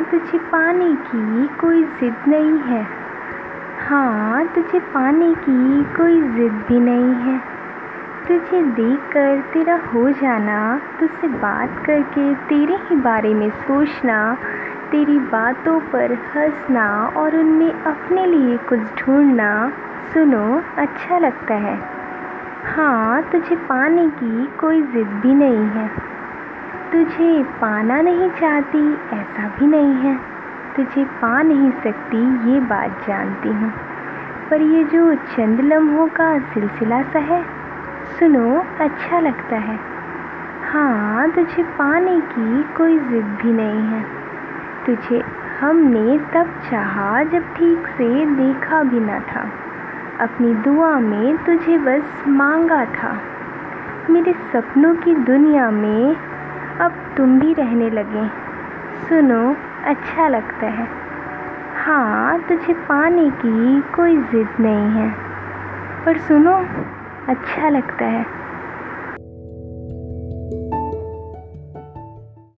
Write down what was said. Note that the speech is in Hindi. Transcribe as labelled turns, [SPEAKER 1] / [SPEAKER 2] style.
[SPEAKER 1] हाँ तुझे पाने की कोई ज़िद नहीं है। हाँ तुझे पाने की कोई ज़िद भी नहीं है। तुझे देख कर तेरा हो जाना, तुझसे बात करके तेरे ही बारे में सोचना, तेरी बातों पर हंसना और उनमें अपने लिए कुछ ढूंढना, सुनो अच्छा लगता है। हाँ तुझे पाने की कोई ज़िद भी नहीं है। तुझे पाना नहीं चाहती, ऐसा भी नहीं है। तुझे पा नहीं सकती, ये बात जानती हूँ। पर ये जो चंद लम्हों का सिलसिला सा है, सुनो अच्छा लगता है। हाँ तुझे पाने की कोई ज़िद भी नहीं है। तुझे हमने तब चाहा जब ठीक से देखा भी ना था। अपनी दुआ में तुझे बस मांगा था। मेरे सपनों की दुनिया में अब तुम भी रहने लगे। सुनो अच्छा लगता है। हाँ तुझे पाने की कोई ज़िद नहीं है। पर सुनो अच्छा लगता है।